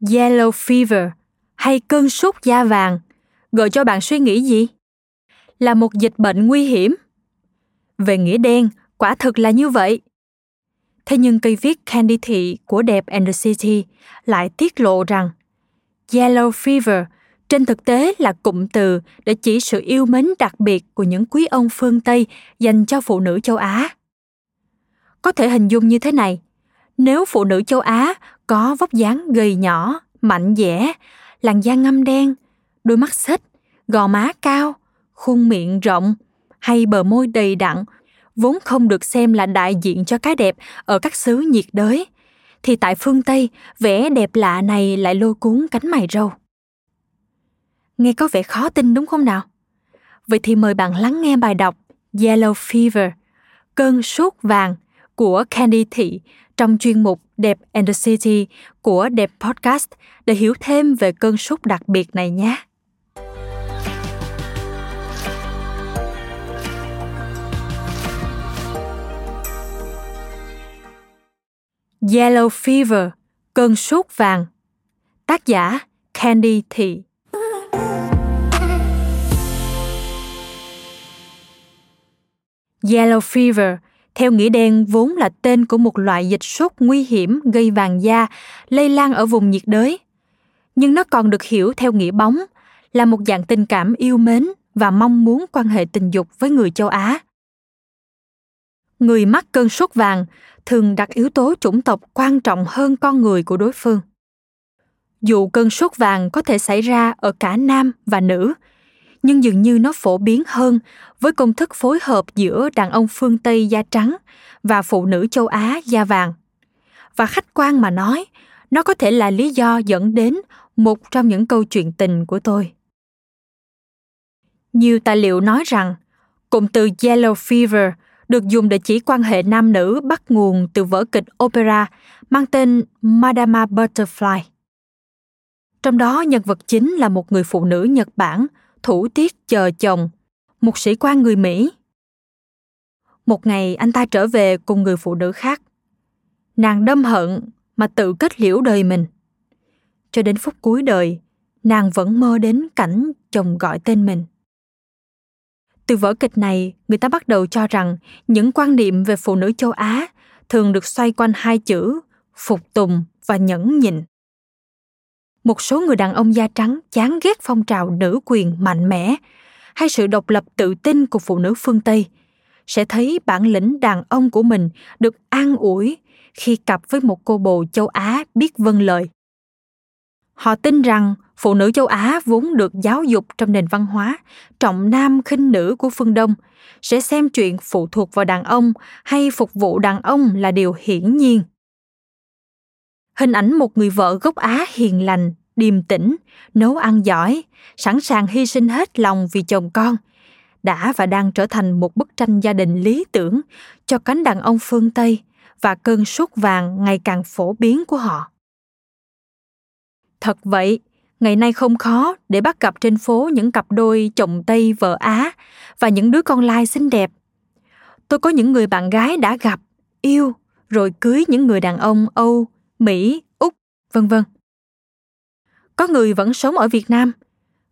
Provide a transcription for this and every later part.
Yellow fever hay cơn sốt da vàng gợi cho bạn suy nghĩ gì? Là một dịch bệnh nguy hiểm. Về nghĩa đen, quả thực là như vậy. Thế nhưng cây viết Candy Thị của Đẹp and the City lại tiết lộ rằng Yellow fever trên thực tế là cụm từ để chỉ sự yêu mến đặc biệt của những quý ông phương Tây dành cho phụ nữ châu Á. Có thể hình dung như thế này, nếu phụ nữ châu Á có vóc dáng gầy nhỏ, mạnh dẻ, làn da ngâm đen, đôi mắt xích, gò má cao, khuôn miệng rộng hay bờ môi đầy đặn vốn không được xem là đại diện cho cái đẹp ở các xứ nhiệt đới thì tại phương Tây vẻ đẹp lạ này lại lôi cuốn cánh mày râu. Nghe có vẻ khó tin đúng không nào? Vậy thì mời bạn lắng nghe bài đọc Yellow Fever, cơn sốt vàng của Candy Thị trong chuyên mục Đẹp and the City của Đẹp Podcast để hiểu thêm về cơn sốt đặc biệt này nhé. Yellow Fever, cơn sốt vàng. Tác giả Candy Thị Yellow fever, theo nghĩa đen vốn là tên của một loại dịch sốt nguy hiểm gây vàng da, lây lan ở vùng nhiệt đới. Nhưng nó còn được hiểu theo nghĩa bóng, là một dạng tình cảm yêu mến và mong muốn quan hệ tình dục với người châu Á. Người mắc cơn sốt vàng thường đặt yếu tố chủng tộc quan trọng hơn con người của đối phương. Dù cơn sốt vàng có thể xảy ra ở cả nam và nữ, nhưng dường như nó phổ biến hơn với công thức phối hợp giữa đàn ông phương Tây da trắng và phụ nữ châu Á da vàng. Và khách quan mà nói, nó có thể là lý do dẫn đến một trong những câu chuyện tình của tôi. Nhiều tài liệu nói rằng cụm từ yellow fever được dùng để chỉ quan hệ nam nữ bắt nguồn từ vở kịch opera mang tên Madama Butterfly. Trong đó nhân vật chính là một người phụ nữ Nhật Bản thủ tiết chờ chồng, một sĩ quan người Mỹ. Một ngày anh ta trở về cùng người phụ nữ khác. Nàng đâm hận mà tự kết liễu đời mình. Cho đến phút cuối đời, nàng vẫn mơ đến cảnh chồng gọi tên mình. Từ vở kịch này, người ta bắt đầu cho rằng những quan niệm về phụ nữ châu Á thường được xoay quanh hai chữ phục tùng và nhẫn nhịn một số người đàn ông da trắng chán ghét phong trào nữ quyền mạnh mẽ hay sự độc lập tự tin của phụ nữ phương Tây sẽ thấy bản lĩnh đàn ông của mình được an ủi khi cặp với một cô bồ châu Á biết vâng lời. Họ tin rằng phụ nữ châu Á vốn được giáo dục trong nền văn hóa trọng nam khinh nữ của phương Đông sẽ xem chuyện phụ thuộc vào đàn ông hay phục vụ đàn ông là điều hiển nhiên hình ảnh một người vợ gốc Á hiền lành, điềm tĩnh, nấu ăn giỏi, sẵn sàng hy sinh hết lòng vì chồng con, đã và đang trở thành một bức tranh gia đình lý tưởng cho cánh đàn ông phương Tây và cơn sốt vàng ngày càng phổ biến của họ. Thật vậy, ngày nay không khó để bắt gặp trên phố những cặp đôi chồng Tây vợ Á và những đứa con lai xinh đẹp. Tôi có những người bạn gái đã gặp, yêu rồi cưới những người đàn ông Âu, Mỹ, Úc, vân vân. Có người vẫn sống ở Việt Nam,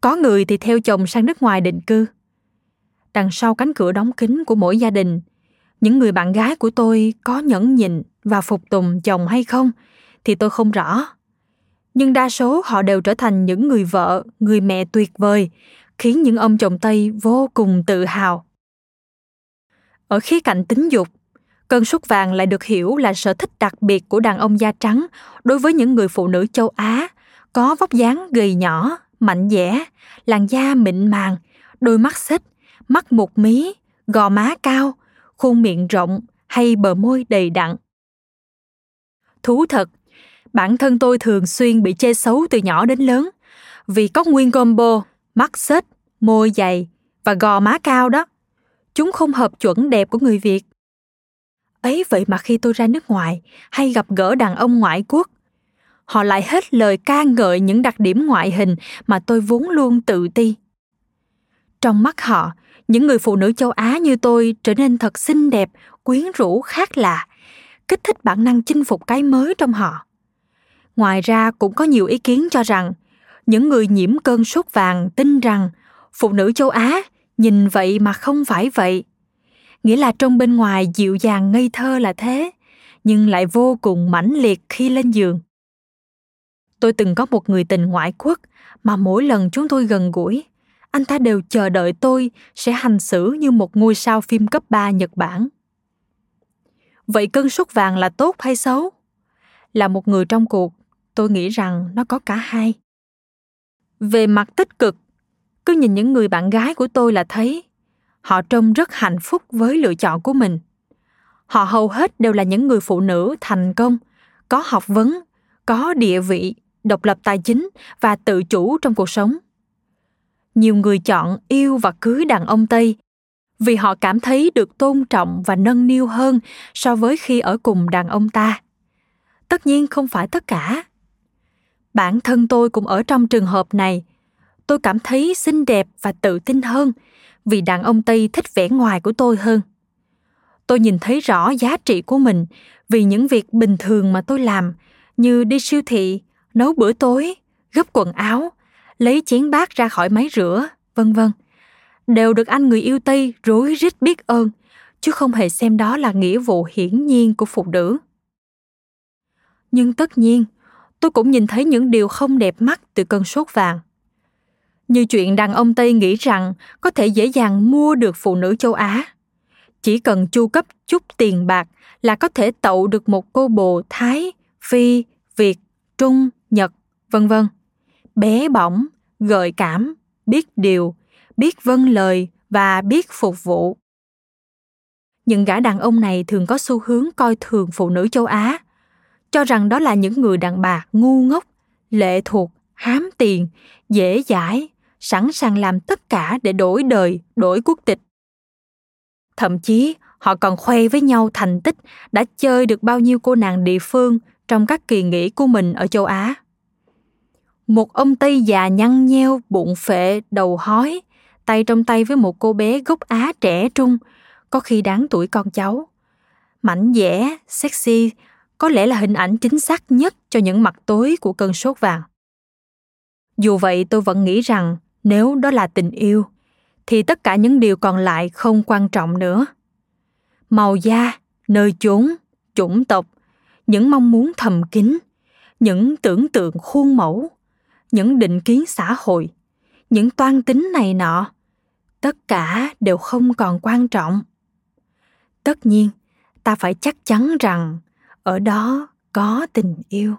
có người thì theo chồng sang nước ngoài định cư. đằng sau cánh cửa đóng kín của mỗi gia đình những người bạn gái của tôi có nhẫn nhịn và phục tùng chồng hay không thì tôi không rõ nhưng đa số họ đều trở thành những người vợ người mẹ tuyệt vời khiến những ông chồng tây vô cùng tự hào ở khía cạnh tính dục cơn sốt vàng lại được hiểu là sở thích đặc biệt của đàn ông da trắng đối với những người phụ nữ châu á. Có vóc dáng gầy nhỏ, mạnh dẻ, làn da mịn màng, đôi mắt xích, mắt một mí, gò má cao, khuôn miệng rộng hay bờ môi đầy đặn. Thú thật, bản thân tôi thường xuyên bị chê xấu từ nhỏ đến lớn vì có nguyên combo, mắt xếch môi dày và gò má cao đó. Chúng không hợp chuẩn đẹp của người việt ấy vậy mà khi tôi ra nước ngoài, hay gặp gỡ đàn ông ngoại quốc. Họ lại hết lời ca ngợi những đặc điểm ngoại hình mà tôi vốn luôn tự ti. Trong mắt họ, những người phụ nữ châu á như tôi trở nên thật xinh đẹp, quyến rũ khác lạ, kích thích bản năng chinh phục cái mới trong họ. Ngoài ra cũng có nhiều ý kiến cho rằng, những người nhiễm cơn sốt vàng tin rằng phụ nữ châu á nhìn vậy mà không phải vậy nghĩa là trong bên ngoài dịu dàng ngây thơ là thế nhưng lại vô cùng mãnh liệt khi lên giường tôi từng có một người tình ngoại quốc mà mỗi lần chúng tôi gần gũi anh ta đều chờ đợi tôi sẽ hành xử như một ngôi sao phim cấp 3 Nhật Bản. Vậy cơn sốt vàng là tốt hay xấu? Là một người trong cuộc, tôi nghĩ rằng nó có cả hai. Về mặt tích cực, cứ nhìn những người bạn gái của tôi là thấy họ trông rất hạnh phúc với lựa chọn của mình. Họ hầu hết đều là những người phụ nữ thành công, có học vấn, có địa vị, độc lập tài chính và tự chủ trong cuộc sống. Nhiều người chọn yêu và cưới đàn ông tây vì họ cảm thấy được tôn trọng và nâng niu hơn so với khi ở cùng đàn ông ta. Tất nhiên không phải tất cả. Bản thân tôi cũng ở trong trường hợp này. Tôi cảm thấy xinh đẹp và tự tin hơn vì đàn ông tây thích vẻ ngoài của tôi hơn tôi nhìn thấy rõ giá trị của mình vì những việc bình thường mà tôi làm như đi siêu thị nấu bữa tối gấp quần áo lấy chén bát ra khỏi máy rửa, vân vân, đều được anh người yêu Tây rối rít biết ơn, chứ không hề xem đó là nghĩa vụ hiển nhiên của phụ nữ. Nhưng tất nhiên, tôi cũng nhìn thấy những điều không đẹp mắt từ cơn sốt vàng. Như chuyện đàn ông Tây nghĩ rằng có thể dễ dàng mua được phụ nữ châu Á. Chỉ cần chu cấp chút tiền bạc là có thể tậu được một cô bồ Thái, Phi, Việt, Trung, Nhật, vân vân bé bỏng gợi cảm biết điều biết vâng lời và biết phục vụ những gã đàn ông này thường có xu hướng coi thường phụ nữ châu á cho rằng đó là những người đàn bà ngu ngốc lệ thuộc hám tiền dễ dãi sẵn sàng làm tất cả để đổi đời đổi quốc tịch thậm chí họ còn khoe với nhau thành tích đã chơi được bao nhiêu cô nàng địa phương trong các kỳ nghỉ của mình ở châu á một ông Tây già nhăn nheo, bụng phệ, đầu hói, tay trong tay với một cô bé gốc Á trẻ trung, có khi đáng tuổi con cháu. Mảnh dẻ, sexy, có lẽ là hình ảnh chính xác nhất cho những mặt tối của cơn sốt vàng. Dù vậy tôi vẫn nghĩ rằng nếu đó là tình yêu, thì tất cả những điều còn lại không quan trọng nữa. Màu da, nơi chốn, chủng tộc, những mong muốn thầm kín, những tưởng tượng khuôn mẫu, những định kiến xã hội những toan tính này nọ tất cả đều không còn quan trọng tất nhiên ta phải chắc chắn rằng ở đó có tình yêu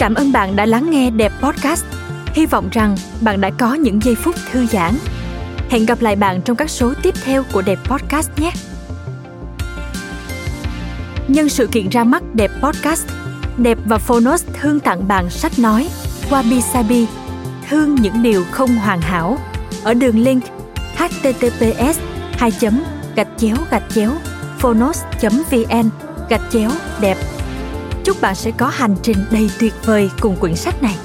Cảm ơn bạn đã lắng nghe Đẹp Podcast. Hy vọng rằng bạn đã có những giây phút thư giãn. Hẹn gặp lại bạn trong các số tiếp theo của Đẹp Podcast nhé. Nhân sự kiện ra mắt Đẹp Podcast, Đẹp và Phonos thương tặng bạn sách nói Wabi Sabi, thương những điều không hoàn hảo ở đường link https 2 gạch chéo gạch chéo phonos vn gạch chéo đẹp Chúc bạn sẽ có hành trình đầy tuyệt vời cùng quyển sách này.